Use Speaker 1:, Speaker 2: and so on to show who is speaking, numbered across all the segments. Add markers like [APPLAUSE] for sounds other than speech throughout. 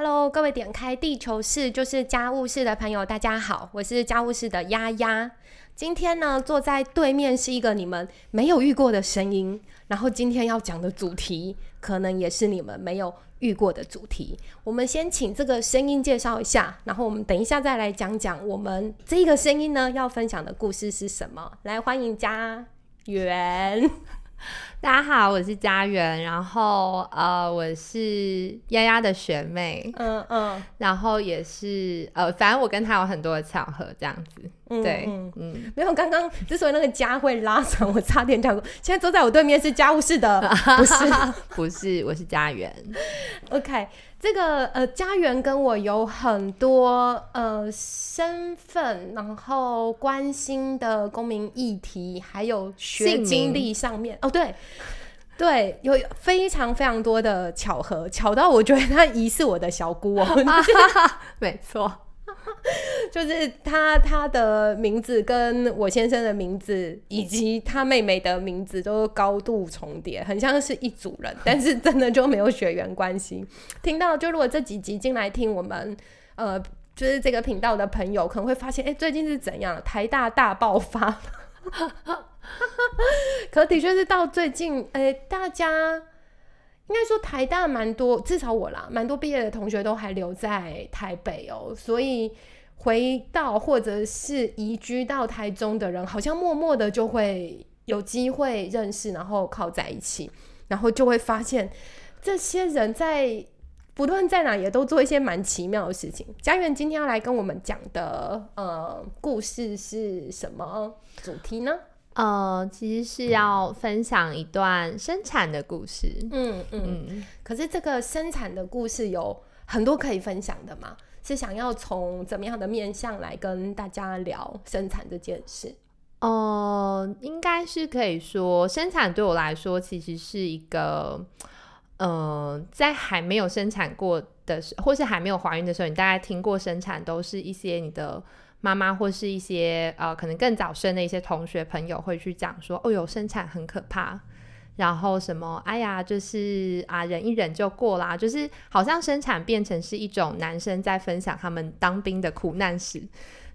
Speaker 1: Hello，各位点开地球室就是家务室的朋友，大家好，我是家务室的丫丫。今天呢，坐在对面是一个你们没有遇过的声音，然后今天要讲的主题可能也是你们没有遇过的主题。我们先请这个声音介绍一下，然后我们等一下再来讲讲我们这个声音呢要分享的故事是什么。来，欢迎家园。
Speaker 2: 大家好，我是佳媛，然后呃，我是丫丫的学妹，嗯嗯，然后也是呃，反正我跟她有很多的巧合，这样子。对，
Speaker 1: 嗯，没有，刚刚 [LAUGHS] 之所以那个家会拉长，我差点讲过。[LAUGHS] 现在坐在我对面是家务事的，[LAUGHS] 不是，
Speaker 2: 不是，我是家园。
Speaker 1: OK，这个呃，家园跟我有很多呃身份，然后关心的公民议题，还有学经历上面，哦，对，[LAUGHS] 对，有非常非常多的巧合，巧到我觉得他疑似我的小姑哦，[LAUGHS]
Speaker 2: 没错。[LAUGHS]
Speaker 1: 就是他他的名字跟我先生的名字以及他妹妹的名字都高度重叠，很像是一组人，但是真的就没有血缘关系。听到就如果这几集进来听我们呃，就是这个频道的朋友，可能会发现，哎，最近是怎样？台大大爆发，[LAUGHS] 可的确是到最近，哎，大家。应该说台大蛮多，至少我啦，蛮多毕业的同学都还留在台北哦，所以回到或者是移居到台中的人，好像默默的就会有机会认识，然后靠在一起，然后就会发现这些人在不论在哪也都做一些蛮奇妙的事情。家园今天要来跟我们讲的呃故事是什么主题呢？
Speaker 2: 呃，其实是要分享一段生产的故事。嗯
Speaker 1: 嗯，可是这个生产的故事有很多可以分享的嘛？是想要从怎么样的面向来跟大家聊生产这件事？
Speaker 2: 呃，应该是可以说，生产对我来说其实是一个，呃，在还没有生产过的时，或是还没有怀孕的时候，你大概听过生产都是一些你的。妈妈或是一些呃，可能更早生的一些同学朋友会去讲说，哦哟，生产很可怕，然后什么，哎呀，就是啊，忍一忍就过啦，就是好像生产变成是一种男生在分享他们当兵的苦难史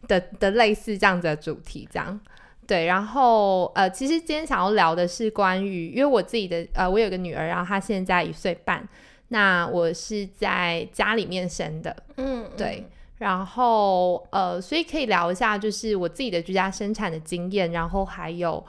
Speaker 2: 的的类似这样的主题，这样对。然后呃，其实今天想要聊的是关于，因为我自己的呃，我有个女儿，然后她现在一岁半，那我是在家里面生的，嗯，对。然后，呃，所以可以聊一下，就是我自己的居家生产的经验，然后还有，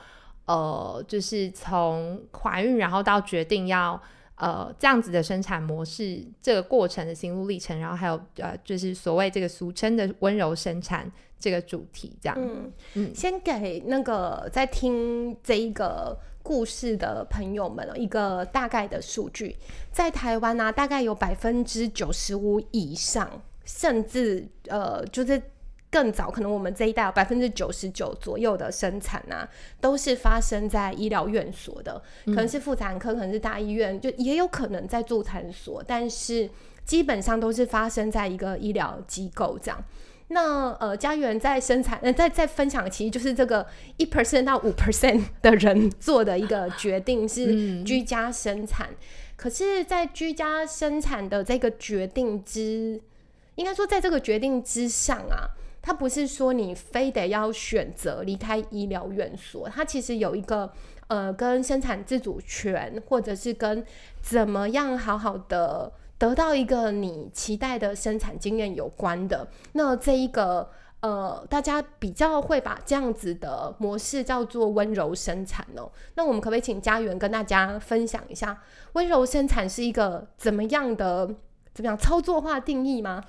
Speaker 2: 呃，就是从怀孕，然后到决定要，呃，这样子的生产模式这个过程的心路历程，然后还有，呃，就是所谓这个俗称的温柔生产这个主题，这样。嗯
Speaker 1: 嗯，先给那个在听这一个故事的朋友们一个大概的数据，在台湾呢，大概有百分之九十五以上。甚至呃，就是更早，可能我们这一代有百分之九十九左右的生产啊，都是发生在医疗院所的，可能是妇产科，可能是大医院，就也有可能在助产所，但是基本上都是发生在一个医疗机构这样。那呃，家园在生产，呃，在在分享，其实就是这个一 percent 到五 percent [LAUGHS] 的人做的一个决定是居家生产，可是，在居家生产的这个决定之。应该说，在这个决定之上啊，它不是说你非得要选择离开医疗院所，它其实有一个呃，跟生产自主权，或者是跟怎么样好好的得到一个你期待的生产经验有关的。那这一个呃，大家比较会把这样子的模式叫做温柔生产哦。那我们可不可以请家园跟大家分享一下，温柔生产是一个怎么样的？怎么样操作化定义吗？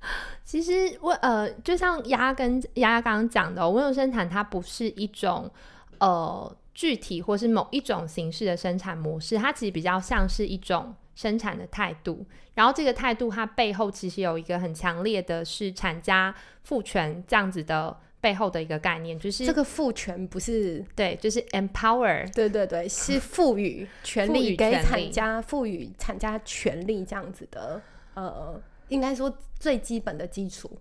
Speaker 1: [LAUGHS]
Speaker 2: 其实我呃，就像丫跟丫丫刚刚讲的，温柔生产它不是一种呃具体或是某一种形式的生产模式，它其实比较像是一种生产的态度。然后这个态度它背后其实有一个很强烈的是产家赋权这样子的背后的一个概念，就是
Speaker 1: 这个赋权不是
Speaker 2: 对，就是 empower，
Speaker 1: 对对对，是赋予权利给产家，赋予产家权利这样子的呃。应该说最基本的基础，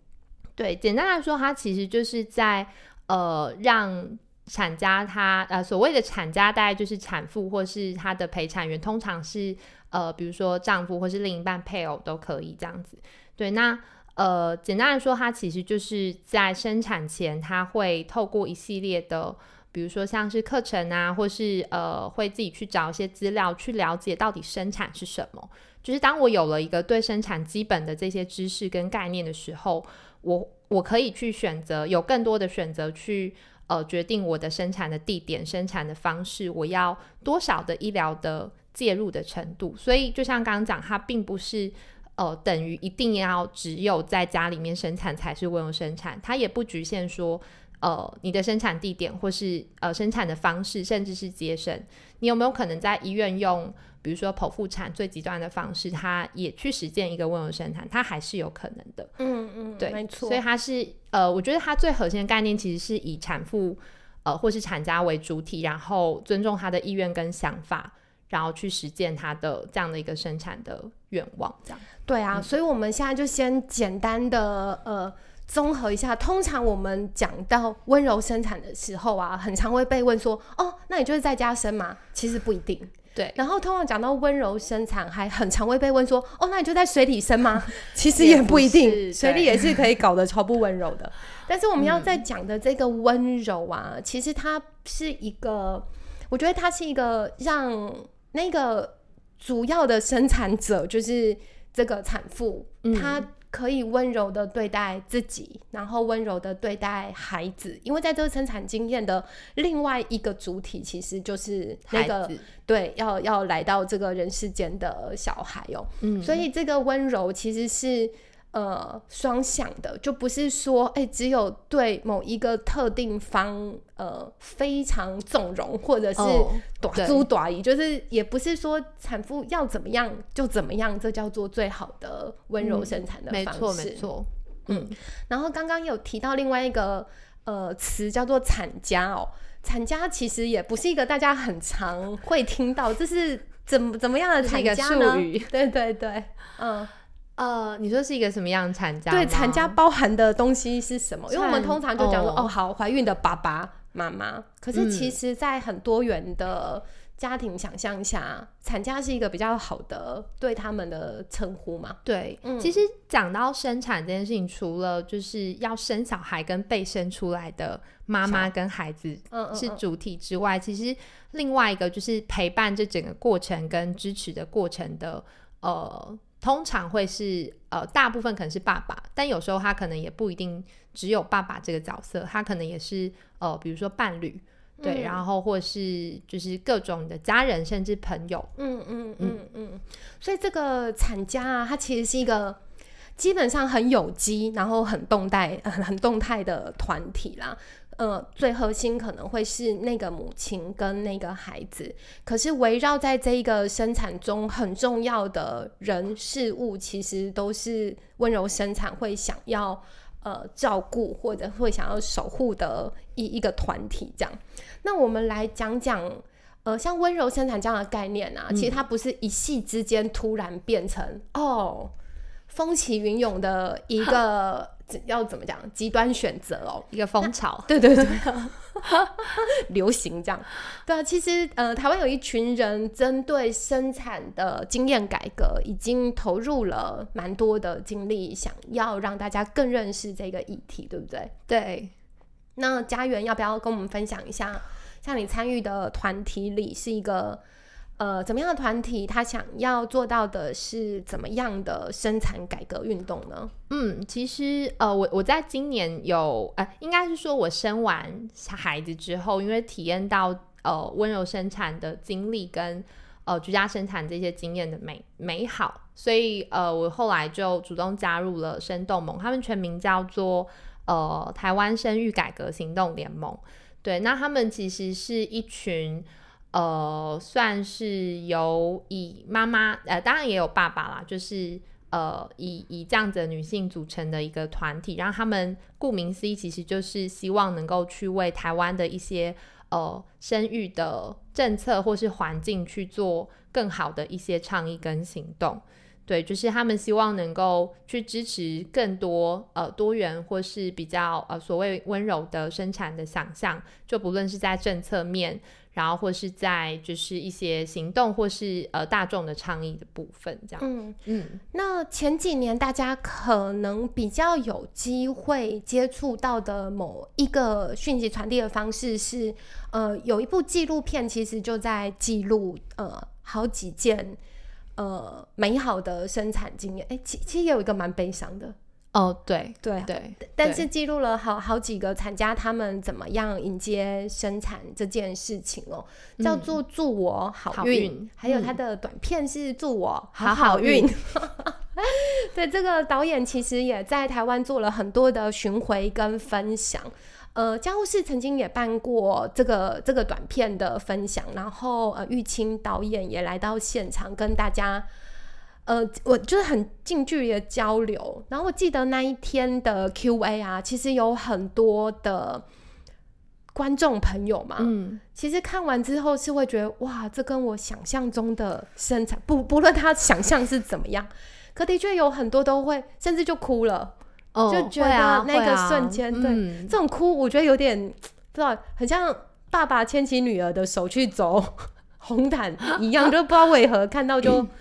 Speaker 2: 对，简单来说，它其实就是在呃让产家他呃所谓的产家大概就是产妇或是她的陪产员，通常是呃比如说丈夫或是另一半配偶都可以这样子。对，那呃简单来说，它其实就是在生产前，他会透过一系列的，比如说像是课程啊，或是呃会自己去找一些资料，去了解到底生产是什么。就是当我有了一个对生产基本的这些知识跟概念的时候，我我可以去选择有更多的选择去。呃，决定我的生产的地点、生产的方式，我要多少的医疗的介入的程度。所以，就像刚刚讲，它并不是呃等于一定要只有在家里面生产才是温柔生产，它也不局限说呃你的生产地点或是呃生产的方式，甚至是接生，你有没有可能在医院用？比如说剖腹产最极端的方式，它也去实践一个温柔生产，它还是有可能的。
Speaker 1: 嗯嗯，
Speaker 2: 对，
Speaker 1: 没错。
Speaker 2: 所以它是呃，我觉得它最核心的概念其实是以产妇呃或是产家为主体，然后尊重她的意愿跟想法，然后去实践他的这样的一个生产的愿望。这样
Speaker 1: 对啊，所以我们现在就先简单的呃综合一下。通常我们讲到温柔生产的时候啊，很常会被问说：“哦，那你就是在家生吗？”其实不一定。
Speaker 2: 对，
Speaker 1: 然后通常讲到温柔生产，还很常会被问说：“哦，那你就在水里生吗？” [LAUGHS] 其实也不一定，水里也是可以搞得超不温柔的。但是我们要在讲的这个温柔啊，其实它是一个，我觉得它是一个让那个主要的生产者，就是这个产妇，她。可以温柔的对待自己，然后温柔的对待孩子，因为在这个生产经验的另外一个主体，其实就是那个对要要来到这个人世间的小孩哦。嗯，所以这个温柔其实是。呃，双向的就不是说，哎，只有对某一个特定方，呃，非常纵容，或者是短租短移，就是也不是说产妇要怎么样就怎么样，这叫做最好的温柔生产的方式。没
Speaker 2: 错，没错。
Speaker 1: 嗯，然后刚刚有提到另外一个呃词叫做产家哦，产家其实也不是一个大家很常会听到，这是怎么怎么样的产家呢？对对对，嗯。
Speaker 2: 呃，你说是一个什么样的产假？
Speaker 1: 对，产假包含的东西是什么？因为我们通常就讲说，哦，好，怀孕的爸爸妈妈。可是其实，在很多元的家庭想象下，产假是一个比较好的对他们的称呼嘛？
Speaker 2: 对，其实讲到生产这件事情，除了就是要生小孩跟被生出来的妈妈跟孩子是主体之外，其实另外一个就是陪伴这整个过程跟支持的过程的，呃。通常会是呃，大部分可能是爸爸，但有时候他可能也不一定只有爸爸这个角色，他可能也是呃，比如说伴侣，对，然后或是就是各种的家人，甚至朋友，
Speaker 1: 嗯嗯嗯嗯。所以这个产家啊，它其实是一个基本上很有机，然后很动态、很很动态的团体啦。呃，最核心可能会是那个母亲跟那个孩子，可是围绕在这一个生产中很重要的人事物，其实都是温柔生产会想要呃照顾或者会想要守护的一一个团体。这样，那我们来讲讲，呃，像温柔生产这样的概念啊，其实它不是一夕之间突然变成哦。风起云涌的一个要怎么讲？极端选择哦，
Speaker 2: 一个风潮。
Speaker 1: 对 [LAUGHS] 对对，[LAUGHS] 流行这样。对啊，其实呃，台湾有一群人针对生产的经验改革，已经投入了蛮多的精力，想要让大家更认识这个议题，对不对？
Speaker 2: 对。
Speaker 1: 那家园要不要跟我们分享一下？像你参与的团体里是一个。呃，怎么样的团体，他想要做到的是怎么样的生产改革运动呢？
Speaker 2: 嗯，其实呃，我我在今年有呃，应该是说我生完孩子之后，因为体验到呃温柔生产的经历跟呃居家生产这些经验的美美好，所以呃，我后来就主动加入了生动盟，他们全名叫做呃台湾生育改革行动联盟。对，那他们其实是一群。呃，算是由以妈妈，呃，当然也有爸爸啦，就是呃，以以这样子的女性组成的一个团体，然后他们顾名思义，其实就是希望能够去为台湾的一些呃生育的政策或是环境去做更好的一些倡议跟行动。对，就是他们希望能够去支持更多呃多元或是比较呃所谓温柔的生产的想象，就不论是在政策面。然后或是在就是一些行动或是呃大众的倡议的部分，这样。
Speaker 1: 嗯嗯。那前几年大家可能比较有机会接触到的某一个讯息传递的方式是，呃，有一部纪录片，其实就在记录呃好几件呃美好的生产经验。哎，其其实也有一个蛮悲伤的。
Speaker 2: 哦，对
Speaker 1: 对
Speaker 2: 对，
Speaker 1: 但是记录了好好几个产家他们怎么样迎接生产这件事情哦，叫做祝我好运，还有他的短片是祝我好好运。[LAUGHS] [LAUGHS] 对，这个导演其实也在台湾做了很多的巡回跟分享。呃，家务事曾经也办过这个这个短片的分享，然后呃，玉清导演也来到现场跟大家。呃，我就是很近距离的交流，然后我记得那一天的 Q&A 啊，其实有很多的观众朋友嘛，嗯，其实看完之后是会觉得哇，这跟我想象中的身材不不论他想象是怎么样，可的确有很多都会甚至就哭了，哦，就觉得那个瞬间，对，这种哭我觉得有点不知道，很像爸爸牵起女儿的手去走红毯一样，[LAUGHS] 就不知道为何看到就。[LAUGHS]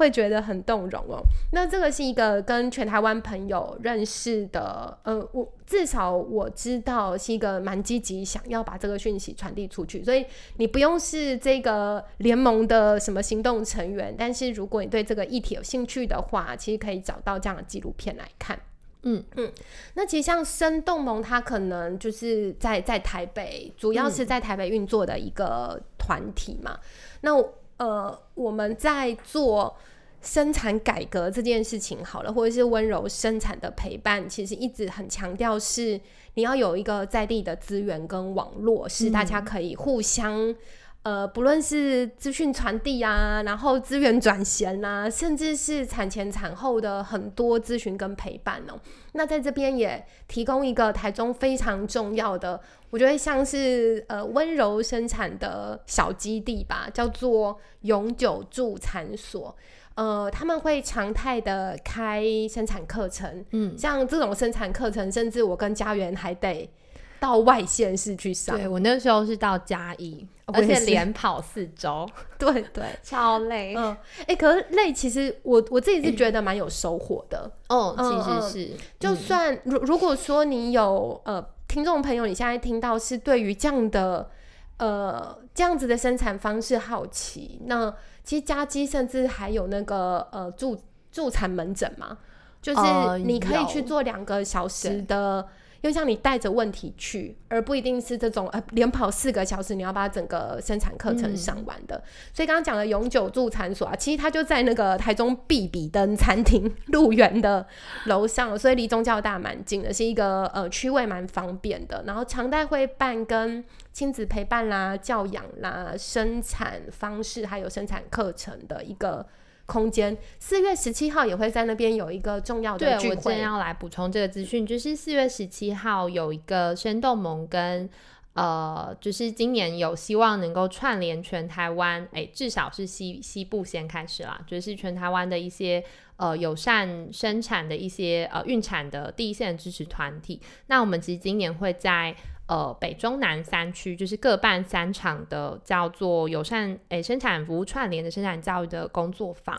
Speaker 1: 会觉得很动容哦。那这个是一个跟全台湾朋友认识的，呃，我至少我知道是一个蛮积极，想要把这个讯息传递出去。所以你不用是这个联盟的什么行动成员，但是如果你对这个议题有兴趣的话，其实可以找到这样的纪录片来看。嗯嗯。那其实像生动盟，它可能就是在在台北，主要是在台北运作的一个团体嘛。那呃，我们在做。生产改革这件事情好了，或者是温柔生产的陪伴，其实一直很强调是你要有一个在地的资源跟网络，是大家可以互相呃，不论是资讯传递啊，然后资源转衔啊，甚至是产前产后的很多咨询跟陪伴哦。那在这边也提供一个台中非常重要的，我觉得像是呃温柔生产的小基地吧，叫做永久助产所。呃，他们会常态的开生产课程，嗯，像这种生产课程，甚至我跟家园还得到外县市去上。
Speaker 2: 对我那时候是到嘉义，而且连跑四周，[LAUGHS]
Speaker 1: 对对，
Speaker 2: 超累。
Speaker 1: 嗯，哎，可是累，其实我我自己是觉得蛮有收获的。
Speaker 2: 哦，其实是，
Speaker 1: 就算如如果说你有呃听众朋友，你现在听到是对于这样的呃这样子的生产方式好奇，那。其实家基甚至还有那个呃助助产门诊嘛，就是你可以去做两个小时的，因为像你带着问题去，而不一定是这种呃连跑四个小时，你要把整个生产课程上完的。所以刚刚讲的永久助产所啊，其实它就在那个台中必比登餐厅路园的楼上，所以离宗教大蛮近的，是一个呃区位蛮方便的。然后常代会办跟。亲子陪伴啦、教养啦、生产方式，还有生产课程的一个空间。四月十七号也会在那边有一个重要的聚会。
Speaker 2: 我今天要来补充这个资讯，就是四月十七号有一个生动盟跟呃，就是今年有希望能够串联全台湾，哎，至少是西西部先开始啦，就是全台湾的一些呃友善生产的一些呃孕产的第一线支持团体。那我们其实今年会在。呃，北中南三区就是各办三场的叫做友善诶生产服务串联的生产教育的工作坊。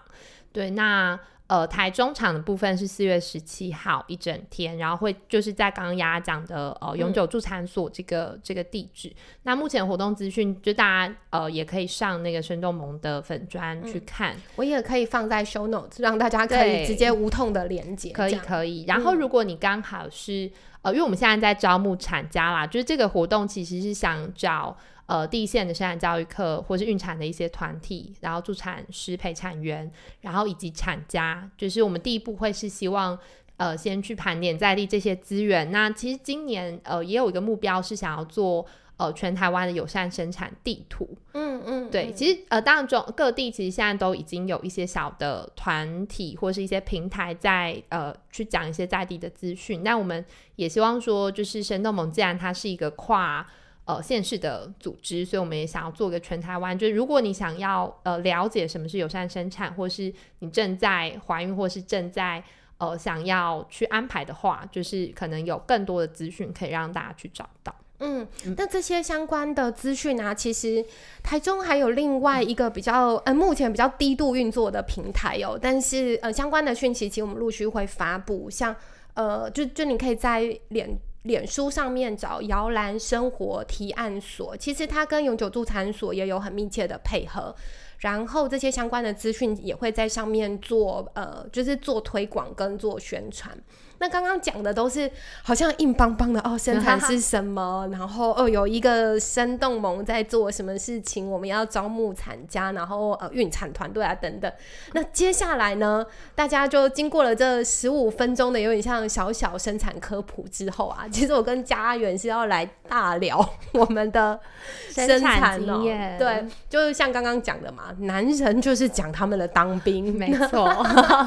Speaker 2: 对，那呃台中场的部分是四月十七号一整天，然后会就是在刚刚丫丫讲的呃永久助产所这个这个地址。那目前活动资讯就大家呃也可以上那个生动盟的粉砖去看，
Speaker 1: 我也可以放在 show notes 让大家可以直接无痛的连接。
Speaker 2: 可以可以。然后如果你刚好是呃，因为我们现在在招募产家啦，就是这个活动其实是想找呃第一线的生产教育课或是孕产的一些团体，然后助产师、陪产员，然后以及产家，就是我们第一步会是希望呃先去盘点在地这些资源。那其实今年呃也有一个目标是想要做。呃，全台湾的友善生产地图，嗯嗯，对，其实呃，当然中各地其实现在都已经有一些小的团体或是一些平台在呃去讲一些在地的资讯。那我们也希望说，就是生动盟既然它是一个跨呃县市的组织，所以我们也想要做个全台湾。就是如果你想要呃了解什么是友善生产，或是你正在怀孕，或是正在呃想要去安排的话，就是可能有更多的资讯可以让大家去找到。
Speaker 1: 嗯，那这些相关的资讯啊，其实台中还有另外一个比较呃，目前比较低度运作的平台哦。但是呃，相关的讯息其实我们陆续会发布，像呃，就就你可以在脸脸书上面找摇篮生活提案所，其实它跟永久助产所也有很密切的配合。然后这些相关的资讯也会在上面做呃，就是做推广跟做宣传。那刚刚讲的都是好像硬邦邦的哦，生产是什么？[LAUGHS] 然后哦，有一个生动萌在做什么事情？我们要招募产家，然后呃，孕产团队啊等等。那接下来呢，大家就经过了这十五分钟的有点像小小生产科普之后啊，[LAUGHS] 其实我跟家园是要来大聊我们的生产
Speaker 2: 经验。
Speaker 1: 对，就是像刚刚讲的嘛，男人就是讲他们的当兵，
Speaker 2: 没错。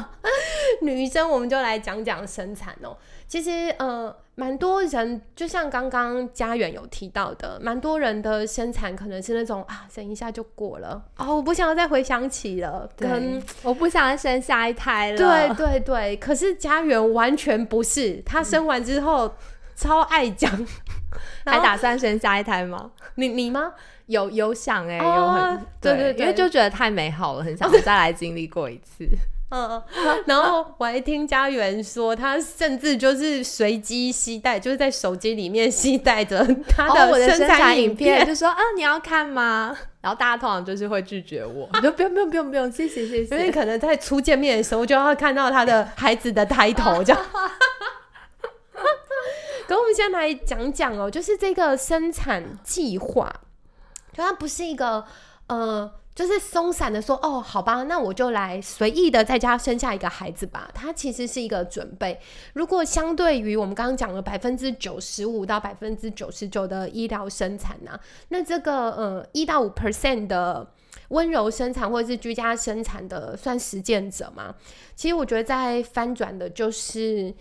Speaker 2: [LAUGHS]
Speaker 1: 女生我们就来讲讲生产哦。其实呃，蛮多人就像刚刚家园有提到的，蛮多人的生产可能是那种啊，生一下就过了哦，我不想要再回想起了，跟
Speaker 2: 我不想要生下一胎了。
Speaker 1: 对对对，可是家园完全不是，他生完之后超爱讲，[LAUGHS]
Speaker 2: 还打算生下一胎吗？[LAUGHS]
Speaker 1: 你你吗？
Speaker 2: 有有想哎，有很
Speaker 1: 对对，
Speaker 2: 因为就觉得太美好了，很想再来经历过一次。
Speaker 1: 嗯，[LAUGHS] 然后我还听家园说，他甚至就是随机携带，就是在手机里面携带着他的生产影片，
Speaker 2: 就说啊，你要看吗？[LAUGHS] 然后大家通常就是会拒绝我，[LAUGHS] 你说不用不用不用不用，谢谢谢谢，
Speaker 1: 因为可能在初见面的时候就要看到他的孩子的抬头这样。跟我们先来讲讲哦，就是这个生产计划，就它不是一个呃。就是松散的说哦，好吧，那我就来随意的在家生下一个孩子吧。它其实是一个准备。如果相对于我们刚刚讲的百分之九十五到百分之九十九的医疗生产呢，那这个呃一到五 percent 的温柔生产或者是居家生产的算实践者嘛？其实我觉得在翻转的就是。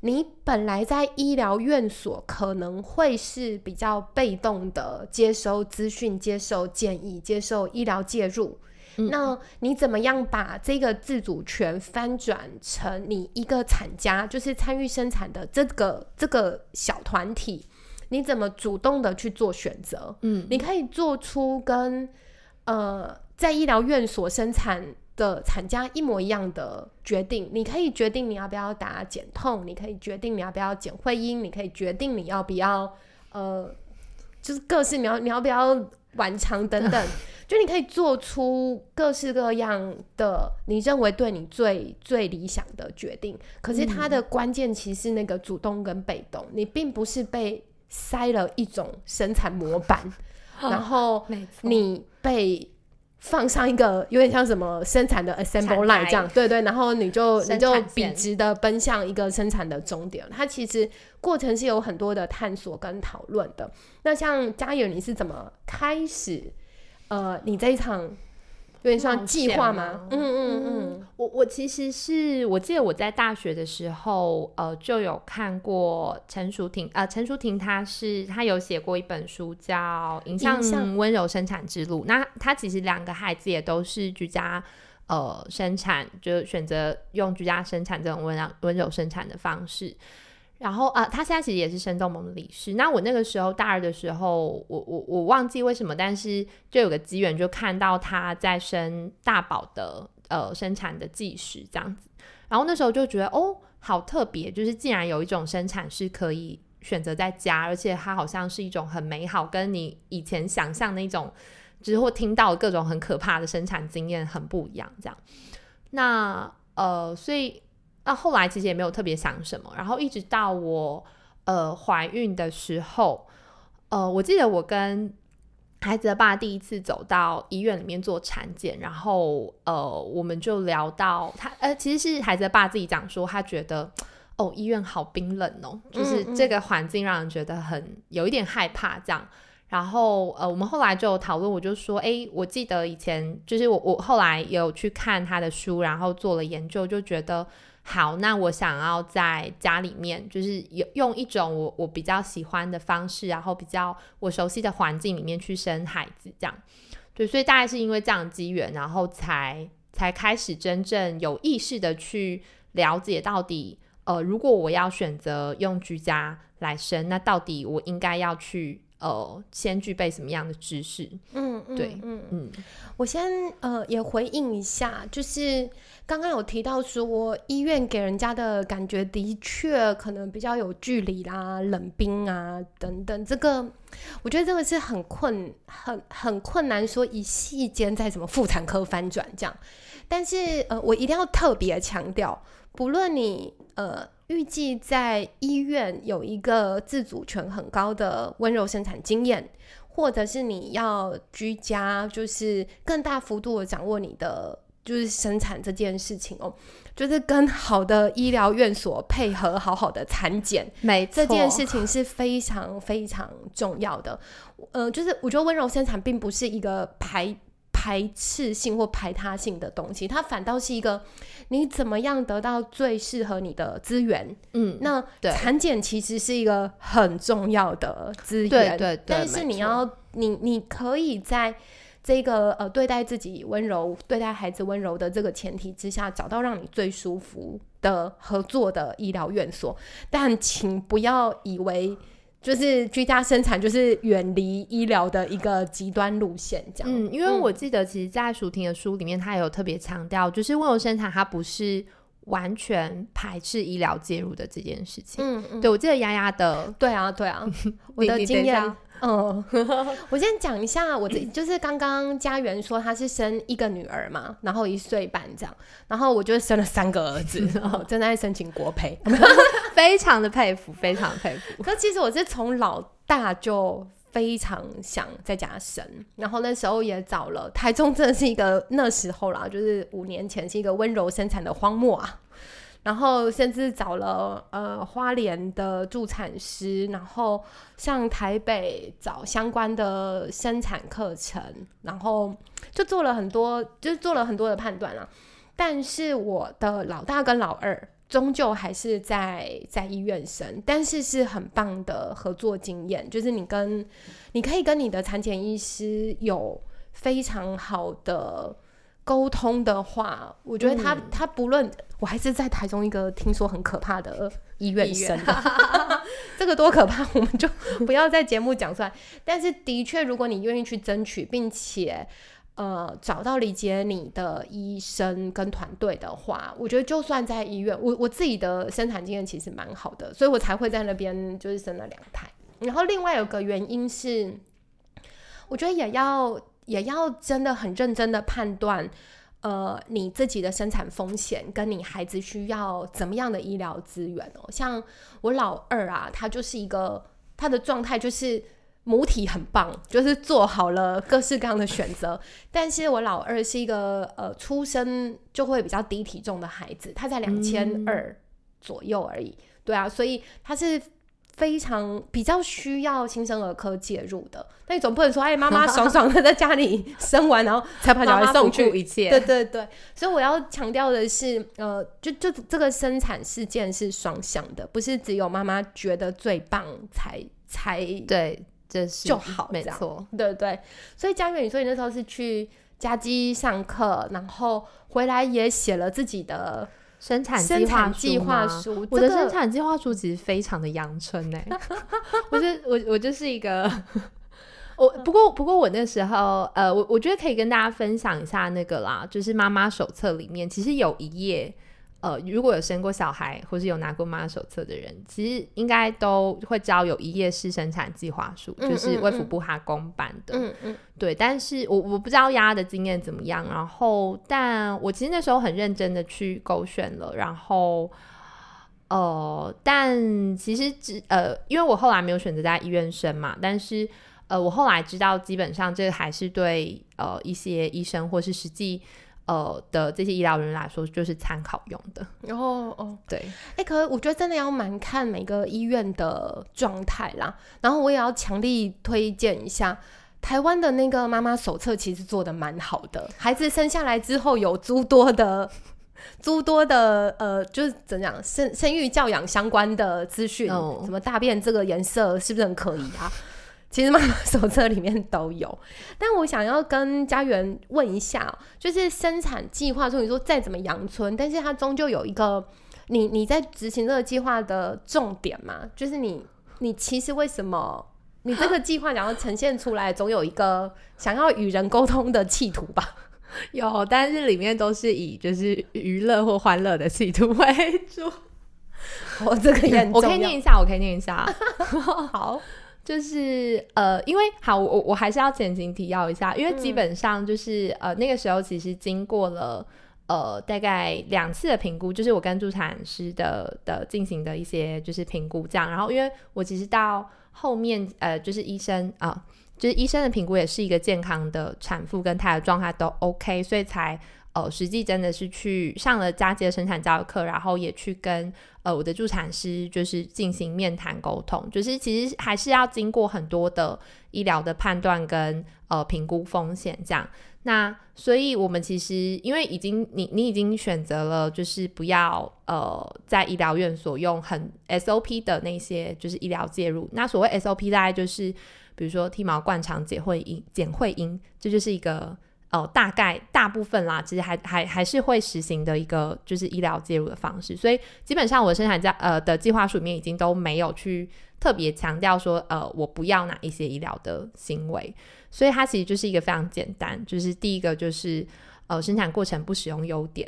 Speaker 1: 你本来在医疗院所可能会是比较被动的接收资讯、接受建议、接受医疗介入，那你怎么样把这个自主权翻转成你一个产家，就是参与生产的这个这个小团体？你怎么主动的去做选择？嗯，你可以做出跟呃在医疗院所生产。的产家一模一样的决定，你可以决定你要不要打减痛，你可以决定你要不要减会阴，你可以决定你要不要呃，就是各式你要你要不要晚长等等，[LAUGHS] 就你可以做出各式各样的你认为对你最最理想的决定。可是它的关键其实是那个主动跟被动，你并不是被塞了一种生产模板，然后你被。放上一个有点像什么生产的 assemble line 这样，对对，然后你就你就笔直的奔向一个生产的终点。它其实过程是有很多的探索跟讨论的。那像嘉友，你是怎么开始？呃，你这一场。有点像计划吗？嗯嗯嗯，
Speaker 2: 我我其实是我记得我在大学的时候，呃，就有看过陈淑婷，呃，陈淑婷她是她有写过一本书叫《影像。温柔生产之路》，那她其实两个孩子也都是居家呃生产，就选择用居家生产这种温柔温柔生产的方式。然后啊，他现在其实也是生动盟的理事。那我那个时候大二的时候，我我我忘记为什么，但是就有个机缘，就看到他在生大宝的呃生产的计时这样子。然后那时候就觉得哦，好特别，就是竟然有一种生产是可以选择在家，而且它好像是一种很美好，跟你以前想象那种，就是或听到各种很可怕的生产经验很不一样。这样，那呃，所以。那后来其实也没有特别想什么，然后一直到我呃怀孕的时候，呃，我记得我跟孩子的爸第一次走到医院里面做产检，然后呃，我们就聊到他呃，其实是孩子的爸自己讲说，他觉得哦，医院好冰冷哦，就是这个环境让人觉得很有一点害怕这样。然后呃，我们后来就有讨论，我就说，哎，我记得以前就是我我后来有去看他的书，然后做了研究，就觉得好，那我想要在家里面，就是有用一种我我比较喜欢的方式，然后比较我熟悉的环境里面去生孩子，这样。对，所以大概是因为这样的机缘，然后才才开始真正有意识的去了解到底，呃，如果我要选择用居家来生，那到底我应该要去。呃，先具备什么样的知识？嗯，对，嗯
Speaker 1: 嗯，我先呃也回应一下，就是刚刚有提到说，医院给人家的感觉的确可能比较有距离啦、冷冰啊等等。这个我觉得这个是很困、很很困难，说一夕间在什么妇产科翻转这样。但是呃，我一定要特别强调，不论你呃。预计在医院有一个自主权很高的温柔生产经验，或者是你要居家，就是更大幅度的掌握你的就是生产这件事情哦，就是跟好的医疗院所配合，好好的产检，
Speaker 2: 没
Speaker 1: 这件事情是非常非常重要的。呃，就是我觉得温柔生产并不是一个排。排斥性或排他性的东西，它反倒是一个你怎么样得到最适合你的资源。嗯，那产检其实是一个很重要的资源。
Speaker 2: 对对对。
Speaker 1: 但是你要你你可以在这个呃对待自己温柔、对待孩子温柔的这个前提之下，找到让你最舒服的合作的医疗院所。但请不要以为。就是居家生产，就是远离医疗的一个极端路线，这样。
Speaker 2: 嗯，因为我记得，其实，在舒婷的书里面，他有特别强调，就是温柔生产，它不是完全排斥医疗介入的这件事情。嗯嗯，对我记得丫丫的，
Speaker 1: 对啊 [LAUGHS] 对啊，我的经验。嗯，[LAUGHS] 我先讲一下，我这就是刚刚家园说他是生一个女儿嘛，然后一岁半这样，然后我就生了三个儿子，然 [LAUGHS] 后正在申请国培，[LAUGHS]
Speaker 2: 非常的佩服，非常佩服。
Speaker 1: 可其实我是从老大就非常想在家生，然后那时候也找了台中，真的是一个那时候啦，就是五年前是一个温柔生产的荒漠啊。然后甚至找了呃花莲的助产师，然后向台北找相关的生产课程，然后就做了很多，就是做了很多的判断了。但是我的老大跟老二终究还是在在医院生，但是是很棒的合作经验，就是你跟你可以跟你的产检医师有非常好的。沟通的话，我觉得他他不论我还是在台中一个听说很可怕的医院生，[LAUGHS] 这个多可怕，我们就不要在节目讲出来。但是的确，如果你愿意去争取，并且呃找到理解你的医生跟团队的话，我觉得就算在医院，我我自己的生产经验其实蛮好的，所以我才会在那边就是生了两胎。然后另外有个原因是，我觉得也要。也要真的很认真的判断，呃，你自己的生产风险跟你孩子需要怎么样的医疗资源哦。像我老二啊，他就是一个他的状态就是母体很棒，就是做好了各式各样的选择。但是我老二是一个呃出生就会比较低体重的孩子，他在两千二左右而已。对啊，所以他是。非常比较需要新生儿科介入的，那你总不能说，哎，妈妈爽爽的在家里生完，然后才把小孩送去 [LAUGHS]
Speaker 2: 一切。
Speaker 1: 对对对，所以我要强调的是，呃，就就这个生产事件是双向的，不是只有妈妈觉得最棒才才
Speaker 2: 对，这是
Speaker 1: 就好，
Speaker 2: 没错，
Speaker 1: 对对。所以佳悦，你说你那时候是去家基上课，然后回来也写了自己的。
Speaker 2: 生产
Speaker 1: 计划书，
Speaker 2: 我的生产计划书其实非常的阳春 [LAUGHS] 呢。我就我我就是一个，[LAUGHS] 我不过不过我那时候呃，我我觉得可以跟大家分享一下那个啦，就是妈妈手册里面其实有一页。呃，如果有生过小孩或是有拿过妈妈手册的人，其实应该都会知道有一页式生产计划书，就是卫福部哈公版的。嗯嗯，对。但是我我不知道丫的经验怎么样，然后，但我其实那时候很认真的去勾选了，然后，呃，但其实只呃，因为我后来没有选择在医院生嘛，但是呃，我后来知道，基本上这个还是对呃一些医生或是实际。呃的这些医疗人员来说，就是参考用的。
Speaker 1: 然后哦，
Speaker 2: 对，
Speaker 1: 哎，可是我觉得真的要蛮看每个医院的状态啦。然后我也要强力推荐一下台湾的那个妈妈手册，其实做的蛮好的。孩子生下来之后有诸多的、[LAUGHS] 诸多的呃，就是怎样生生育教养相关的资讯，什么大便这个颜色是不是很可疑啊？其实妈妈手册里面都有，[LAUGHS] 但我想要跟家园问一下，就是生产计划中，你说再怎么阳春，但是它终究有一个你你在执行这个计划的重点嘛？就是你你其实为什么你这个计划想要呈现出来，总有一个 [LAUGHS] 想要与人沟通的企图吧？[LAUGHS]
Speaker 2: 有，但是里面都是以就是娱乐或欢乐的企图为主。
Speaker 1: 我这个也
Speaker 2: 我可以念一下，我可以念一下，
Speaker 1: 好。
Speaker 2: 就是呃，因为好，我我还是要前情提要一下，因为基本上就是呃，那个时候其实经过了呃大概两次的评估，就是我跟助产师的的进行的一些就是评估这样，然后因为我其实到后面呃，就是医生啊，就是医生的评估也是一个健康的产妇跟她的状态都 OK，所以才。呃，实际真的是去上了家的生产教育课，然后也去跟呃我的助产师就是进行面谈沟通，就是其实还是要经过很多的医疗的判断跟呃评估风险这样。那所以我们其实因为已经你你已经选择了就是不要呃在医疗院所用很 SOP 的那些就是医疗介入。那所谓 SOP 大概就是比如说剃毛灌肠剪会阴剪会阴，这就是一个。呃，大概大部分啦，其实还还还是会实行的一个就是医疗介入的方式，所以基本上我生产家呃的计划书里面已经都没有去特别强调说呃我不要哪一些医疗的行为，所以它其实就是一个非常简单，就是第一个就是呃生产过程不使用优点，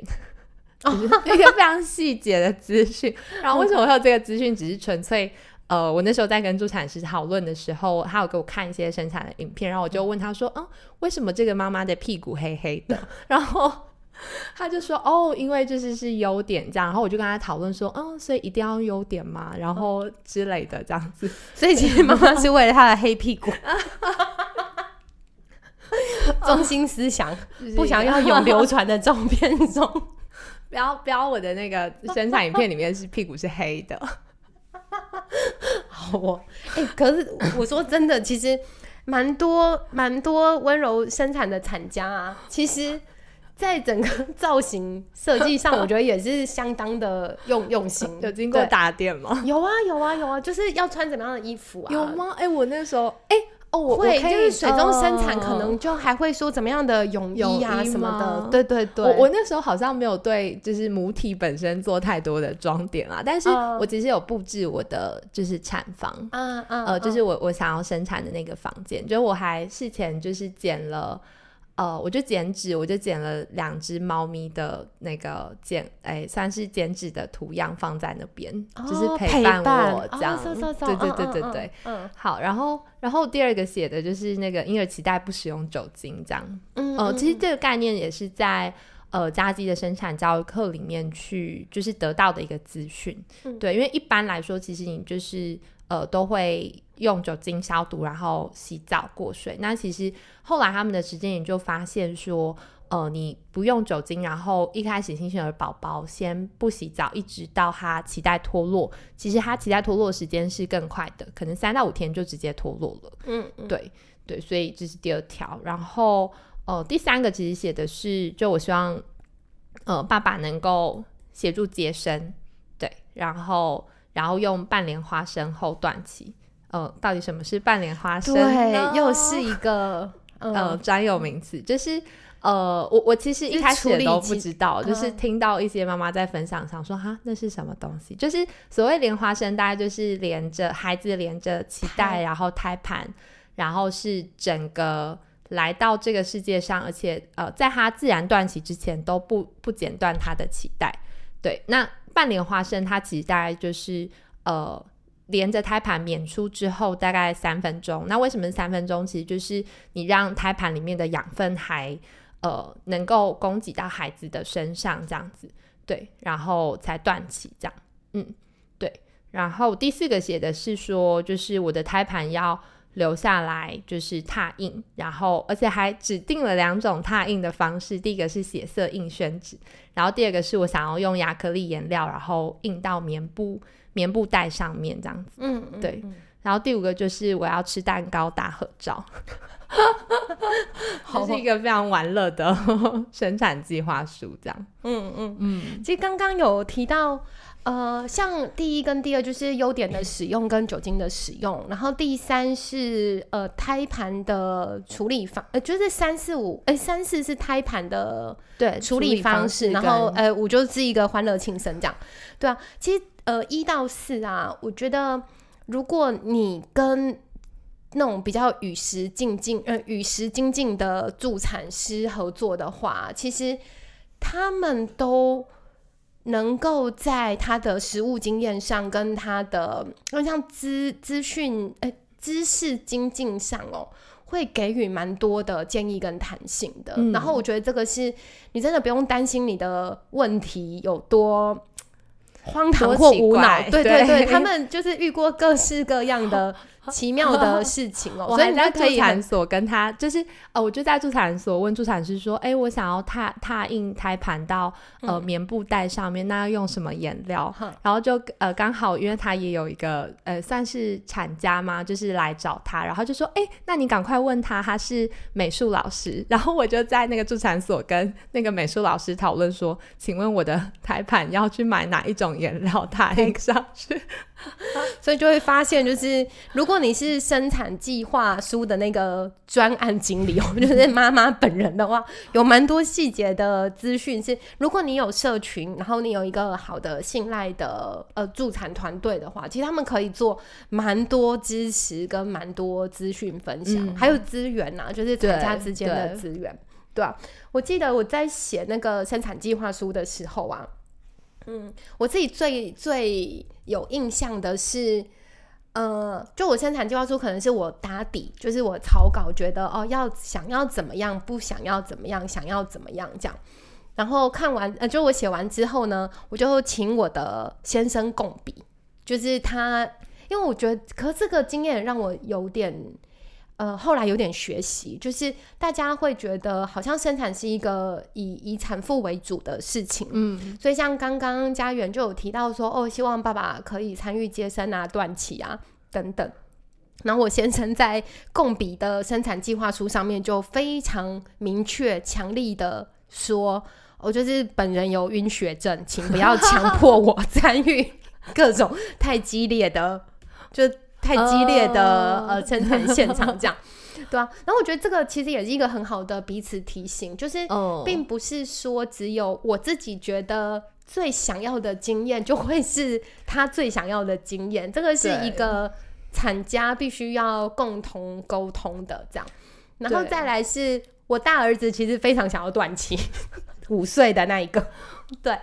Speaker 2: 就是一个非常细节的资讯。[LAUGHS] 然后为什么会有这个资讯？只是纯粹。呃，我那时候在跟助产师讨论的时候，他有给我看一些生产的影片，然后我就问他说：“嗯，为什么这个妈妈的屁股黑黑的？” [LAUGHS] 然后 [LAUGHS] 他就说：“哦，因为就是是优点这样。”然后我就跟他讨论说：“嗯，所以一定要优点嘛，然后之类的这样子。
Speaker 1: 所以其实妈妈是为了她的黑屁股，[LAUGHS] 中心思想不想要有流传的照片中，
Speaker 2: 不要不要我的那个生产影片里面是屁股是黑的。”
Speaker 1: 好哦，哎，可是我说真的，其实蛮多蛮多温柔生产的产家啊，其实在整个 [LAUGHS] 造型设计上，我觉得也是相当的用用心。[LAUGHS]
Speaker 2: 有经过打点吗？[LAUGHS]
Speaker 1: 有啊，有啊，有啊，就是要穿怎么样的衣服啊？
Speaker 2: 有吗？哎，我那时候哎。哦，我
Speaker 1: 会就是水中生产，可能就还会说怎么样的泳衣啊什么的，对对对。
Speaker 2: 我我那时候好像没有对就是母体本身做太多的装点啊，但是我其实有布置我的就是产房，嗯嗯，呃，就是我我想要生产的那个房间，就我还事前就是剪了。呃，我就剪纸，我就剪了两只猫咪的那个剪，哎，算是剪纸的图样放在那边，就是陪伴我这样。对对对对对，嗯，好。然后，然后第二个写的就是那个婴儿脐带不使用酒精这样。嗯，呃，其实这个概念也是在呃家鸡的生产教育课里面去就是得到的一个资讯。对，因为一般来说，其实你就是呃都会。用酒精消毒，然后洗澡过水。那其实后来他们的时间也就发现说，呃，你不用酒精，然后一开始新生儿宝宝先不洗澡，一直到他脐带脱落，其实他脐带脱落的时间是更快的，可能三到五天就直接脱落了。嗯，对对，所以这是第二条。然后呃，第三个其实写的是，就我希望呃爸爸能够协助接生，对，然后然后用半莲花生后断脐。呃，到底什么是半莲花生？
Speaker 1: 对，又是一个 [LAUGHS]
Speaker 2: 呃专有名词。就是呃，我我其实一开始都不知道，就是听到一些妈妈在分享上说哈，那是什么东西？就是所谓莲花生，大概就是连着孩子连着脐带，然后胎盘，然后是整个来到这个世界上，而且呃，在他自然断脐之前都不不剪断他的脐带。对，那半莲花生它其实大概就是呃。连着胎盘娩出之后，大概三分钟。那为什么三分钟？其实就是你让胎盘里面的养分还呃能够供给到孩子的身上，这样子对，然后才断气这样。嗯，对。然后第四个写的是说，就是我的胎盘要留下来就是拓印，然后而且还指定了两种拓印的方式，第一个是血色印宣纸，然后第二个是我想要用亚克力颜料，然后印到棉布棉布袋上面这样子。
Speaker 1: 嗯，
Speaker 2: 对。然后第五个就是我要吃蛋糕打合照，[LAUGHS] 这是一个非常玩乐的 [LAUGHS] 生产计划书，这样。
Speaker 1: 嗯嗯嗯。其实刚刚有提到。呃，像第一跟第二就是优点的使用跟酒精的使用，然后第三是呃胎盘的处理方，呃就是三四五，哎三四是胎盘的
Speaker 2: 对
Speaker 1: 处理方式，然后呃五就是一个欢乐庆生这样，对啊，其实呃一到四啊，我觉得如果你跟那种比较与时进进呃与时俱进的助产师合作的话，其实他们都。能够在他的实物经验上，跟他的像资资讯诶知识精进上哦，会给予蛮多的建议跟弹性的。然后我觉得这个是你真的不用担心你的问题有多荒唐或无脑。对对对，他们就是遇过各式各样的。[LAUGHS] [LAUGHS] 奇妙的事情哦，[LAUGHS]
Speaker 2: 所以你在助产所跟他就是呃，我就在助产所问助产师说，哎，我想要踏踏印胎盘到呃棉布袋上面，那要用什么颜料？然后就呃刚好因为他也有一个呃算是产家嘛，就是来找他，然后就说，哎，那你赶快问他，他是美术老师。[LAUGHS] 然后我就在那个助产所跟那个美术老师讨论说，请问我的胎盘要去买哪一种颜料踏印上去？
Speaker 1: 所以就会发现，就是如果你是生产计划书的那个专案经理，哦，就是妈妈本人的话，有蛮多细节的资讯。是如果你有社群，然后你有一个好的信赖的呃助产团队的话，其实他们可以做蛮多支持跟蛮多资讯分享，还有资源呐，就是产家之间的资源，对吧？我记得我在写那个生产计划书的时候啊。嗯，我自己最最有印象的是，呃，就我生产计划书可能是我打底，就是我草稿觉得哦，要想要怎么样，不想要怎么样，想要怎么样这样。然后看完，呃，就我写完之后呢，我就请我的先生共笔，就是他，因为我觉得，可这个经验让我有点。呃，后来有点学习，就是大家会觉得好像生产是一个以以产妇为主的事情，嗯，所以像刚刚家园就有提到说，哦，希望爸爸可以参与接生啊、断脐啊等等。然后我先生在共笔的生产计划书上面就非常明确、强力的说，我就是本人有晕血症，请不要强迫我 [LAUGHS] 参与 [LAUGHS] 各种太激烈的，就。太激烈的呃生产现场这样，[LAUGHS] 对啊。然后我觉得这个其实也是一个很好的彼此提醒，就是并不是说只有我自己觉得最想要的经验就会是他最想要的经验，这个是一个产家必须要共同沟通的这样。然后再来是我大儿子其实非常想要短期。五岁的那一个，[LAUGHS] 对，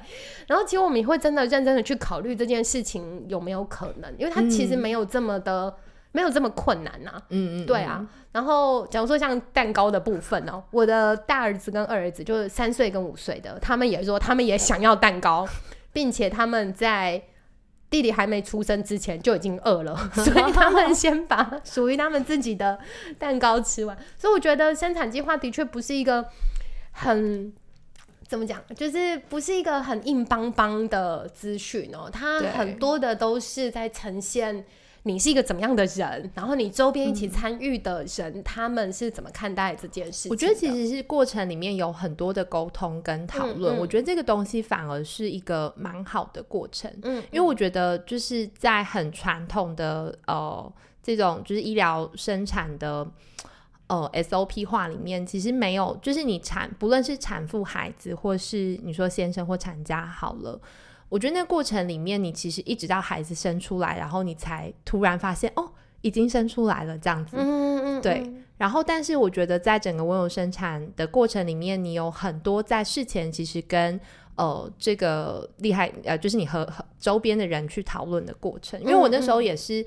Speaker 1: 然后其实我们也会真的认真的去考虑这件事情有没有可能，因为他其实没有这么的，没有这么困难呐。嗯嗯，对啊。然后假如说像蛋糕的部分哦，我的大儿子跟二儿子就是三岁跟五岁的，他们也说他们也想要蛋糕，并且他们在弟弟还没出生之前就已经饿了，[LAUGHS] 所以他们 [LAUGHS] 先把属于他们自己的蛋糕吃完。所以我觉得生产计划的确不是一个很。怎么讲？就是不是一个很硬邦邦的资讯哦，它很多的都是在呈现你是一个怎么样的人，然后你周边一起参与的人，他们是怎么看待这件事？
Speaker 2: 我觉得其实是过程里面有很多的沟通跟讨论，我觉得这个东西反而是一个蛮好的过程。嗯，因为我觉得就是在很传统的呃这种就是医疗生产的。呃，SOP 化里面其实没有，就是你产不论是产妇、孩子，或是你说先生或产家好了，我觉得那过程里面，你其实一直到孩子生出来，然后你才突然发现哦，已经生出来了这样子。嗯嗯嗯。对。然后，但是我觉得在整个温柔生产的过程里面，你有很多在事前其实跟呃这个厉害呃，就是你和和周边的人去讨论的过程。因为我那时候也是，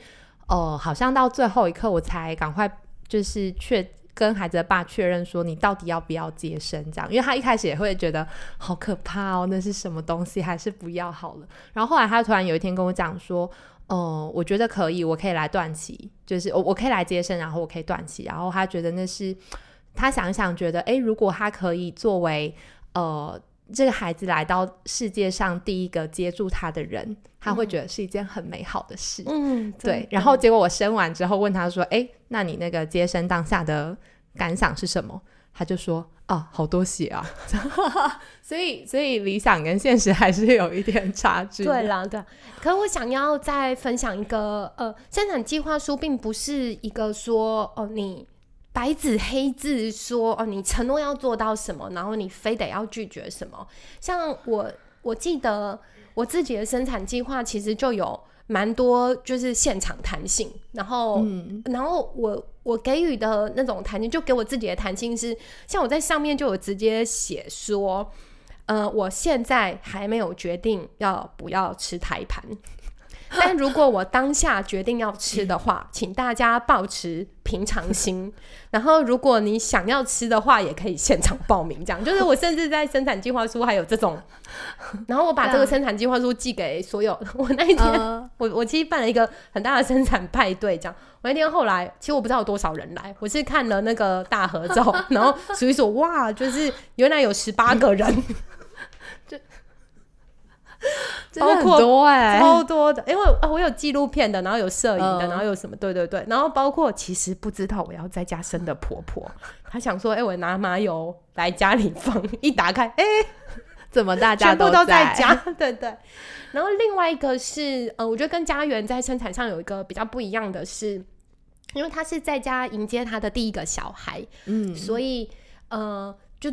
Speaker 2: 呃，好像到最后一刻我才赶快。就是确跟孩子的爸确认说，你到底要不要接生？这样，因为他一开始也会觉得好可怕哦，那是什么东西？还是不要好了。然后后来他突然有一天跟我讲说，哦，我觉得可以，我可以来断气，就是我我可以来接生，然后我可以断气，然后他觉得那是他想想觉得，哎，如果他可以作为呃这个孩子来到世界上第一个接住他的人，他会觉得是一件很美好的事。
Speaker 1: 嗯，
Speaker 2: 对。然后结果我生完之后问他说，哎，那你那个接生当下的感想是什么？他就说啊，好多血啊，[LAUGHS] 所以所以理想跟现实还是有一点差距。
Speaker 1: 对啦，对。可我想要再分享一个呃，生产计划书并不是一个说哦，你白纸黑字说哦，你承诺要做到什么，然后你非得要拒绝什么。像我我记得我自己的生产计划其实就有。蛮多就是现场弹性，然后，然后我我给予的那种弹性，就给我自己的弹性是，像我在上面就有直接写说，呃，我现在还没有决定要不要吃胎盘。[LAUGHS] 但如果我当下决定要吃的话，[LAUGHS] 请大家保持平常心。然后，如果你想要吃的话，也可以现场报名。这样就是我甚至在生产计划书还有这种。然后我把这个生产计划书寄给所有。[LAUGHS] 我那一天，我我其实办了一个很大的生产派对，这样。我那天后来，其实我不知道有多少人来。我是看了那个大合照，然后数一数，哇，就是原来有十八个人。
Speaker 2: 包括多哎，
Speaker 1: 超多的，因为啊，我有纪录片的，然后有摄影的，然后有什么？对对对，然后包括其实不知道我要在家生的婆婆，她想说，哎，我拿麻油来家里放，一打开，[LAUGHS] 哎，
Speaker 2: 怎么大家
Speaker 1: 全部都
Speaker 2: 在
Speaker 1: 家？[LAUGHS] 对对。然后另外一个是，呃，我觉得跟家园在生产上有一个比较不一样的是，因为她是在家迎接她的第一个小孩，嗯，所以呃，就。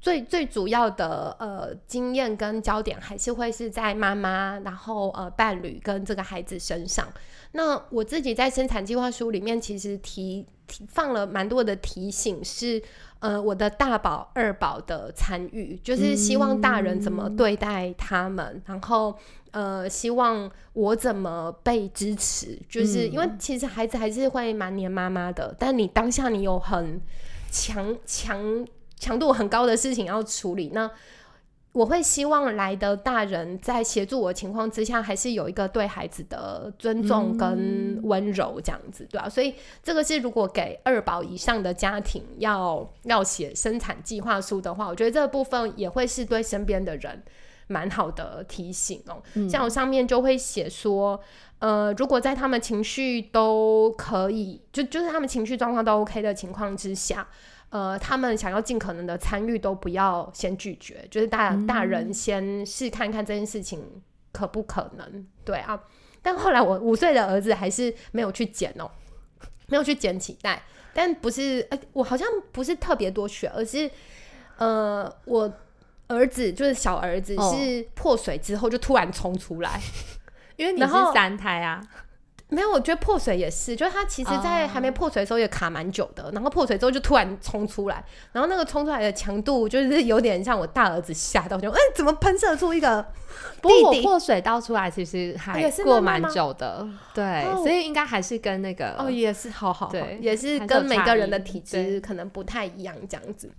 Speaker 1: 最最主要的呃经验跟焦点还是会是在妈妈，然后呃伴侣跟这个孩子身上。那我自己在生产计划书里面其实提提放了蛮多的提醒，是呃我的大宝二宝的参与，就是希望大人怎么对待他们，然后呃希望我怎么被支持，就是因为其实孩子还是会蛮黏妈妈的，但你当下你有很强强。强度很高的事情要处理，那我会希望来的大人在协助我的情况之下，还是有一个对孩子的尊重跟温柔这样子，对吧？所以这个是如果给二宝以上的家庭要要写生产计划书的话，我觉得这个部分也会是对身边的人蛮好的提醒哦。像我上面就会写说，呃，如果在他们情绪都可以，就就是他们情绪状况都 OK 的情况之下。呃，他们想要尽可能的参与，都不要先拒绝，就是大大人先试看看这件事情可不可能，对啊。但后来我五岁的儿子还是没有去捡哦，没有去捡脐带，但不是，呃，我好像不是特别多血，而是呃，我儿子就是小儿子是破水之后就突然冲出来，
Speaker 2: 因为你是三胎啊。
Speaker 1: 没有，我觉得破水也是，就是它其实，在还没破水的时候也卡蛮久的，然后破水之后就突然冲出来，然后那个冲出来的强度就是有点像我大儿子吓到，就哎，怎么喷射出一个
Speaker 2: 不过我破水倒出来其实还过蛮久的，对，所以应该还是跟那个
Speaker 1: 哦，也是好好，对，也是跟每个人的体质可能不太一样这样子。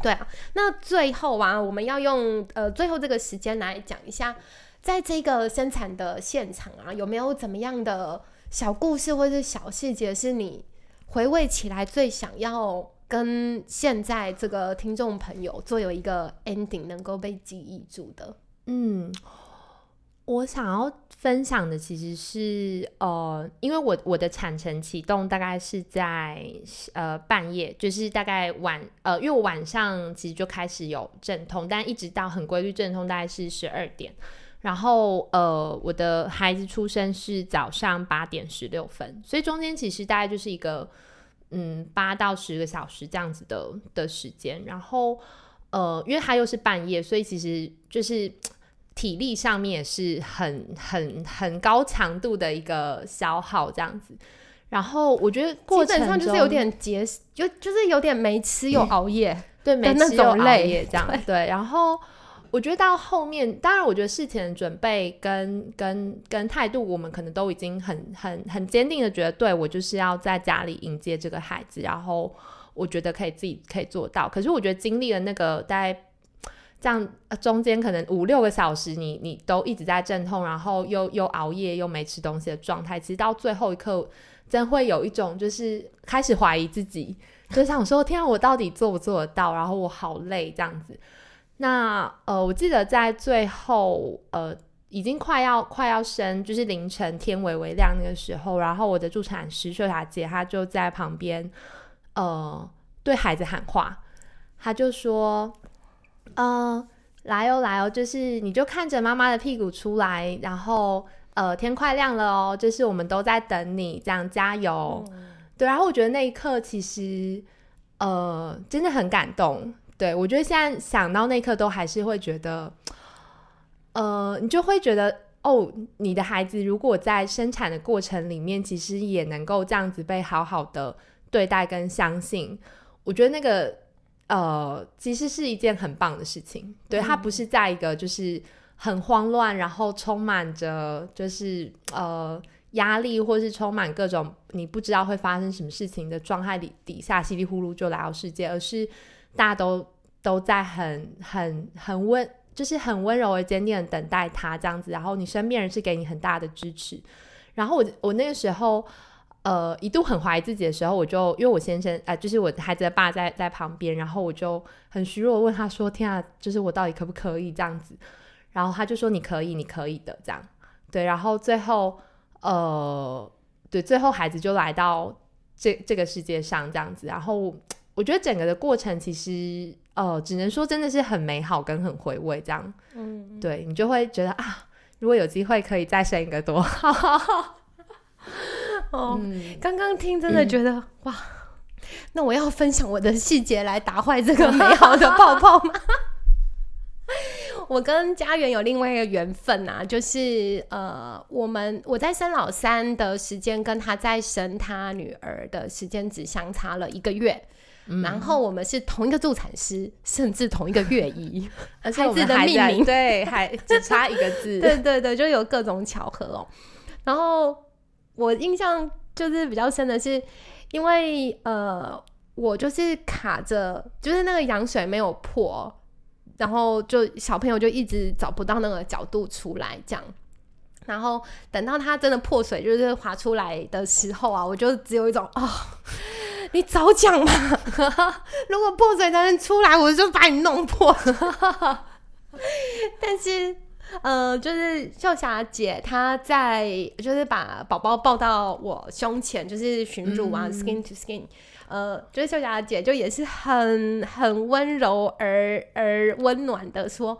Speaker 1: 对啊，那最后啊，我们要用呃最后这个时间来讲一下。在这个生产的现场啊，有没有怎么样的小故事或者是小细节，是你回味起来最想要跟现在这个听众朋友做有一个 ending 能够被记忆住的？
Speaker 2: 嗯，我想要分享的其实是呃，因为我我的产程启动大概是在呃半夜，就是大概晚呃，因为我晚上其实就开始有阵痛，但一直到很规律阵痛大概是十二点。然后，呃，我的孩子出生是早上八点十六分，所以中间其实大概就是一个，嗯，八到十个小时这样子的的时间。然后，呃，因为他又是半夜，所以其实就是体力上面也是很很很高强度的一个消耗这样子。然后我觉得基
Speaker 1: 本上就是有点节，就就是有点没吃又熬夜，
Speaker 2: 对，没吃又熬夜这样，对，然后。我觉得到后面，当然，我觉得事前准备跟跟跟态度，我们可能都已经很很很坚定的觉得，对我就是要在家里迎接这个孩子，然后我觉得可以自己可以做到。可是我觉得经历了那个大概这样中间可能五六个小时，你你都一直在阵痛，然后又又熬夜又没吃东西的状态，其实到最后一刻，真会有一种就是开始怀疑自己，就想说天啊，我到底做不做得到？然后我好累这样子。那呃，我记得在最后呃。已经快要快要生，就是凌晨天微微亮那个时候，然后我的助产师秀霞姐她就在旁边，呃，对孩子喊话，她就说，呃，来哦来哦，就是你就看着妈妈的屁股出来，然后呃天快亮了哦，就是我们都在等你，这样加油，对，然后我觉得那一刻其实呃真的很感动，对我觉得现在想到那刻都还是会觉得。呃，你就会觉得哦，你的孩子如果在生产的过程里面，其实也能够这样子被好好的对待跟相信，我觉得那个呃，其实是一件很棒的事情。对他不是在一个就是很慌乱，然后充满着就是呃压力，或是充满各种你不知道会发生什么事情的状态里底下稀里呼噜就来到世界，而是大家都都在很很很温。就是很温柔而坚定的等待他这样子，然后你身边人是给你很大的支持。然后我我那个时候，呃，一度很怀疑自己的时候，我就因为我先生啊，就是我孩子的爸在在旁边，然后我就很虚弱问他说：“天啊，就是我到底可不可以这样子？”然后他就说：“你可以，你可以的。”这样对，然后最后呃，对，最后孩子就来到这这个世界上这样子。然后我觉得整个的过程其实。哦，只能说真的是很美好跟很回味这样，嗯，对你就会觉得啊，如果有机会可以再生一个多好。[LAUGHS]
Speaker 1: 哦，刚刚听真的觉得哇，那我要分享我的细节来打坏这个美好的泡泡吗？[LAUGHS] 我跟家园有另外一个缘分啊，就是呃，我们我在生老三的时间跟他在生他女儿的时间只相差了一个月。然后我们是同一个助产师，甚至同一个月医，[LAUGHS]
Speaker 2: 孩子的命名 [LAUGHS] 对，还只差一个字，[LAUGHS]
Speaker 1: 对对对，就有各种巧合哦。然后我印象就是比较深的是，因为呃，我就是卡着，就是那个羊水没有破，然后就小朋友就一直找不到那个角度出来，这样。然后等到他真的破水，就是滑出来的时候啊，我就只有一种哦。你早讲嘛！[LAUGHS] 如果破嘴才能出来，我就把你弄破。[LAUGHS] 但是，呃，就是秀霞姐她在，就是把宝宝抱到我胸前，就是寻乳啊，skin to skin。呃，就是秀霞姐就也是很很温柔而而温暖的说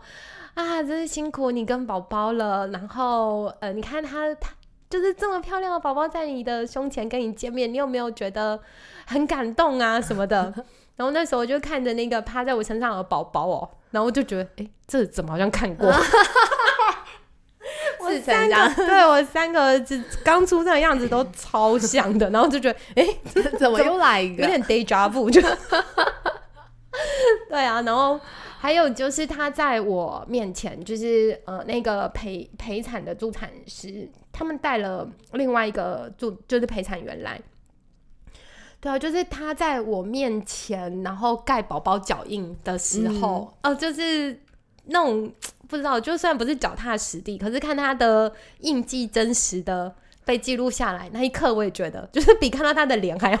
Speaker 1: 啊，真是辛苦你跟宝宝了。然后，呃，你看他他。就是这么漂亮的宝宝在你的胸前跟你见面，你有没有觉得很感动啊什么的？[LAUGHS] 然后那时候我就看着那个趴在我身上的宝宝哦，然后我就觉得，哎，这怎么好像看过？[LAUGHS]
Speaker 2: 我三个，
Speaker 1: 对我三个儿子刚出生的样子都超像的，然后就觉得，哎，[LAUGHS]
Speaker 2: 怎么又来一个？
Speaker 1: 有点 deja vu，就对啊，然后。还有就是他在我面前，就是呃那个陪陪产的助产师，他们带了另外一个助就是陪产员来。对啊，就是他在我面前，然后盖宝宝脚印的时候，哦，就是那种不知道，就算不是脚踏实地，可是看他的印记真实的被记录下来，那一刻我也觉得，就是比看到他的脸还要。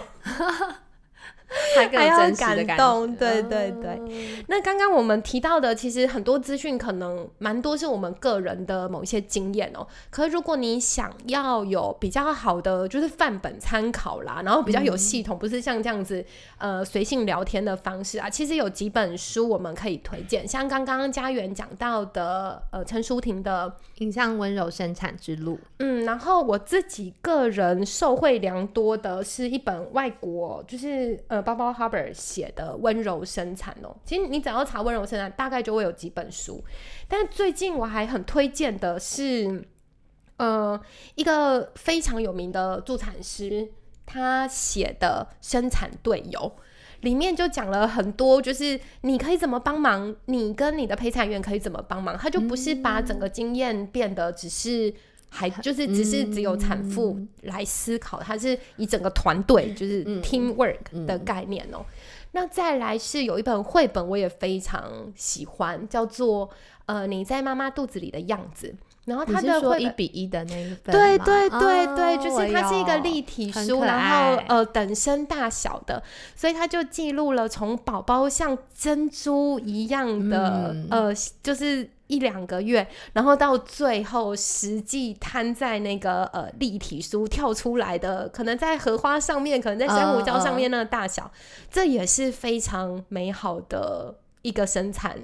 Speaker 1: [LAUGHS]
Speaker 2: 还
Speaker 1: 要感动，对对对。那刚刚我们提到的，其实很多资讯可能蛮多是我们个人的某一些经验哦。可是如果你想要有比较好的，就是范本参考啦，然后比较有系统，不是像这样子呃随性聊天的方式啊，其实有几本书我们可以推荐，像刚刚家园讲到的呃陈淑婷的《
Speaker 2: 影像温柔生产之路》，
Speaker 1: 嗯，然后我自己个人受惠良多的是一本外国，就是呃。包包 Harbor 写的温柔生产哦，其实你只要查温柔生产，大概就会有几本书。但最近我还很推荐的是，呃，一个非常有名的助产师他写的《生产队友》，里面就讲了很多，就是你可以怎么帮忙，你跟你的陪产员可以怎么帮忙。他就不是把整个经验变得只是。还就是只是只有产妇来思考，它是以整个团队就是 team work 的概念哦。那再来是有一本绘本，我也非常喜欢，叫做呃你在妈妈肚子里的样子。然后它的绘
Speaker 2: 一比一的那一本，
Speaker 1: 对对对对，就是它是一个立体书，然后呃等身大小的，所以它就记录了从宝宝像珍珠一样的呃，就是一两个月，然后到最后实际摊在那个呃立体书跳出来的，可能在荷花上面，可能在珊瑚礁上面那个大小，这也是非常美好的一个生产。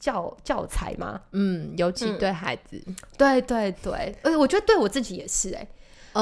Speaker 1: 教教材吗？
Speaker 2: 嗯，尤其对孩子，
Speaker 1: 对对对，呃，我觉得对我自己也是哎，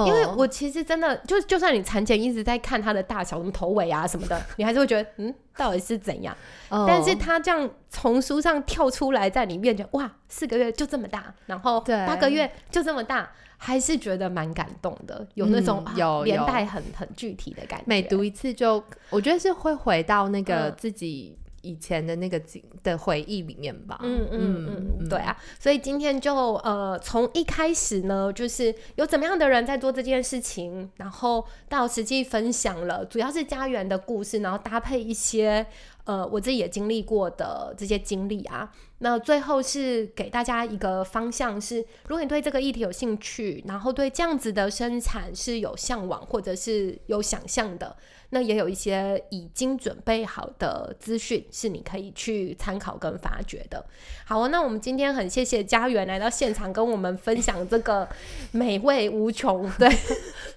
Speaker 1: 因为我其实真的就就算你产检一直在看它的大小，什么头尾啊什么的，[LAUGHS] 你还是会觉得嗯，到底是怎样？但是他这样从书上跳出来在你面前，哇，四个月就这么大，然后八个月就这么大，还是觉得蛮感动的，有那种有连带很很具体的感觉。
Speaker 2: 每读一次就，我觉得是会回到那个自己。以前的那个景的回忆里面吧，
Speaker 1: 嗯嗯嗯，对啊，所以今天就呃从一开始呢，就是有怎么样的人在做这件事情，然后到实际分享了，主要是家园的故事，然后搭配一些呃我自己也经历过的这些经历啊，那最后是给大家一个方向是，如果你对这个议题有兴趣，然后对这样子的生产是有向往或者是有想象的。那也有一些已经准备好的资讯是你可以去参考跟发掘的。好啊，那我们今天很谢谢家园来到现场跟我们分享这个美味无穷，[LAUGHS] 对，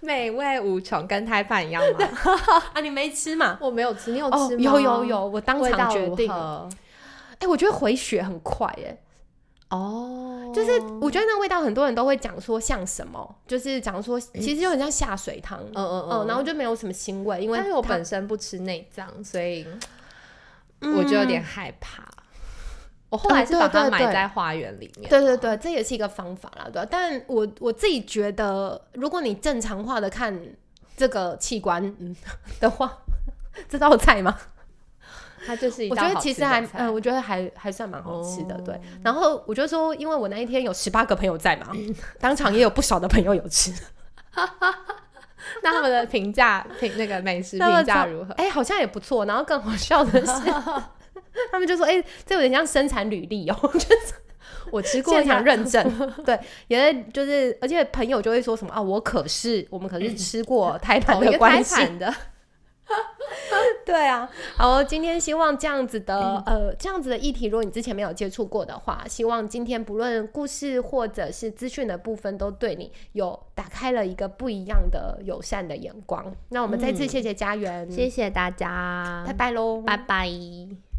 Speaker 2: 美味无穷，跟胎饭一样吗？[LAUGHS]
Speaker 1: 啊，你没吃嘛？
Speaker 2: 我没有吃，你有吃吗？
Speaker 1: 有有有，我当场决定。哎，我觉得回血很快，哎。哦，就是我觉得那个味道，很多人都会讲说像什么，就是讲说其实就很像下水汤，嗯嗯嗯，然后就没有什么腥味，因为
Speaker 2: 我本身不吃内脏，所以我就有点害怕。我后来是把它埋在花园里面，
Speaker 1: 对对对，这也是一个方法啦，对。但我我自己觉得，如果你正常化的看这个器官 [LAUGHS] 的话，[LAUGHS] 这道菜吗？
Speaker 2: 它就是
Speaker 1: 我觉得其实还嗯，我觉得还还算蛮好吃的，对。然后我就说，因为我那一天有十八个朋友在嘛，当场也有不少的朋友有吃。[LAUGHS]
Speaker 2: 那他们的评价评那个美食评价如何？
Speaker 1: 哎，好像也不错。然后更好笑的是，[LAUGHS] 他们就说：“哎，这有点像生产履历哦。[LAUGHS] ”就是我吃过现场认证，对，也就是，而且朋友就会说什么啊，我可是我们可是吃过台盘的关系
Speaker 2: 的。[LAUGHS]
Speaker 1: 对啊，好，今天希望这样子的呃，这样子的议题，如果你之前没有接触过的话，希望今天不论故事或者是资讯的部分，都对你有打开了一个不一样的友善的眼光。那我们再次谢谢家园，
Speaker 2: 谢谢大家，
Speaker 1: 拜拜喽，
Speaker 2: 拜拜。